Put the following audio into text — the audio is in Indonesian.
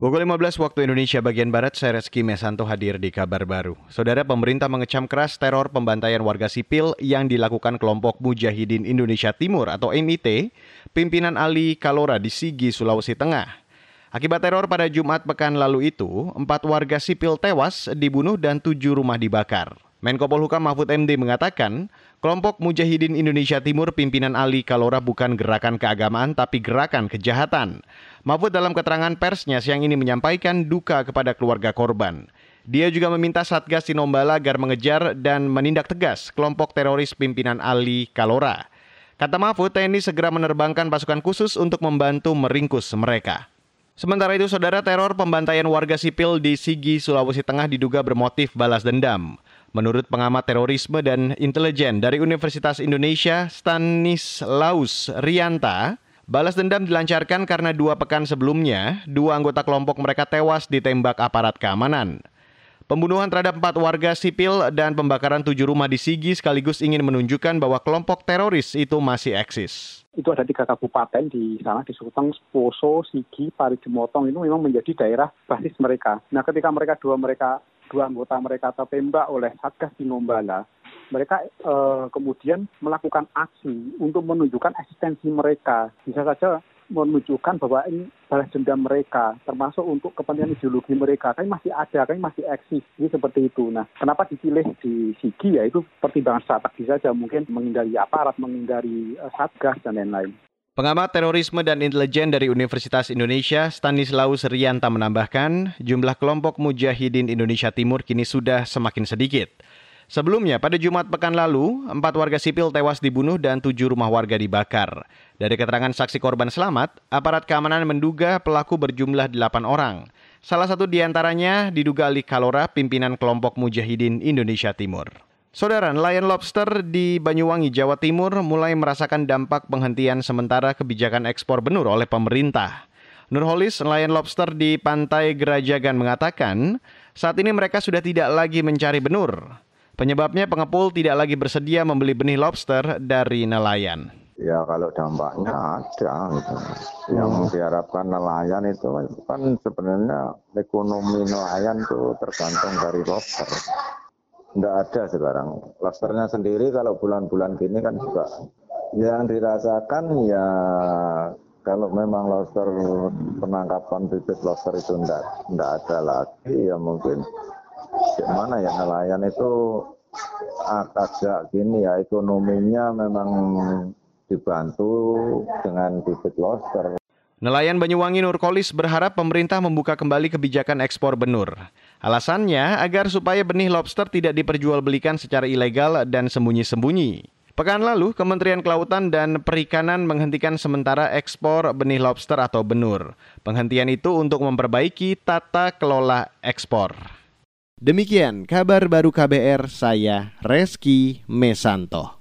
Pukul 15 waktu Indonesia bagian Barat, saya Reski Mesanto hadir di kabar baru. Saudara pemerintah mengecam keras teror pembantaian warga sipil yang dilakukan kelompok Mujahidin Indonesia Timur atau MIT, pimpinan Ali Kalora di Sigi, Sulawesi Tengah. Akibat teror pada Jumat pekan lalu itu, empat warga sipil tewas, dibunuh, dan tujuh rumah dibakar. Menko Polhukam Mahfud MD mengatakan, kelompok Mujahidin Indonesia Timur pimpinan Ali Kalora bukan gerakan keagamaan tapi gerakan kejahatan. Mahfud dalam keterangan persnya siang ini menyampaikan duka kepada keluarga korban. Dia juga meminta Satgas Tinombala agar mengejar dan menindak tegas kelompok teroris pimpinan Ali Kalora. Kata Mahfud, TNI segera menerbangkan pasukan khusus untuk membantu meringkus mereka. Sementara itu, saudara teror pembantaian warga sipil di Sigi, Sulawesi Tengah diduga bermotif balas dendam. Menurut pengamat terorisme dan intelijen dari Universitas Indonesia, Stanislaus Rianta, balas dendam dilancarkan karena dua pekan sebelumnya, dua anggota kelompok mereka tewas ditembak aparat keamanan. Pembunuhan terhadap empat warga sipil dan pembakaran tujuh rumah di Sigi sekaligus ingin menunjukkan bahwa kelompok teroris itu masih eksis. Itu ada tiga kabupaten di sana, di Sulteng, Poso, Sigi, Parijemotong, itu memang menjadi daerah basis mereka. Nah ketika mereka dua mereka dua anggota mereka tertembak oleh Satgas Tinombala, mereka eh, kemudian melakukan aksi untuk menunjukkan eksistensi mereka. Bisa saja menunjukkan bahwa ini balas dendam mereka, termasuk untuk kepentingan ideologi mereka. Kami masih ada, kami masih eksis. Ini seperti itu. Nah, kenapa dipilih di Sigi ya itu pertimbangan strategis saja. Mungkin menghindari aparat, menghindari uh, satgas, dan lain-lain. Pengamat terorisme dan intelijen dari Universitas Indonesia, Stanislaus Rianta menambahkan, jumlah kelompok mujahidin Indonesia Timur kini sudah semakin sedikit. Sebelumnya, pada Jumat pekan lalu, empat warga sipil tewas dibunuh dan tujuh rumah warga dibakar. Dari keterangan saksi korban selamat, aparat keamanan menduga pelaku berjumlah delapan orang. Salah satu di antaranya diduga Ali Kalora, pimpinan kelompok Mujahidin Indonesia Timur. Saudara, nelayan lobster di Banyuwangi, Jawa Timur mulai merasakan dampak penghentian sementara kebijakan ekspor benur oleh pemerintah. Nurholis, nelayan lobster di Pantai Gerajagan mengatakan, saat ini mereka sudah tidak lagi mencari benur. Penyebabnya pengepul tidak lagi bersedia membeli benih lobster dari nelayan. Ya kalau dampaknya ada gitu. Yang hmm. diharapkan nelayan itu kan sebenarnya ekonomi nelayan itu tergantung dari lobster. Tidak ada sekarang. Lobsternya sendiri kalau bulan-bulan gini kan juga yang dirasakan ya kalau memang lobster penangkapan bibit lobster itu tidak tidak ada lagi ya mungkin gimana ya nelayan itu agak gini ya ekonominya memang dibantu dengan bibit lobster. Nelayan Banyuwangi Nurkolis berharap pemerintah membuka kembali kebijakan ekspor benur. Alasannya agar supaya benih lobster tidak diperjualbelikan secara ilegal dan sembunyi-sembunyi. Pekan lalu, Kementerian Kelautan dan Perikanan menghentikan sementara ekspor benih lobster atau benur. Penghentian itu untuk memperbaiki tata kelola ekspor. Demikian kabar baru KBR saya Reski Mesanto.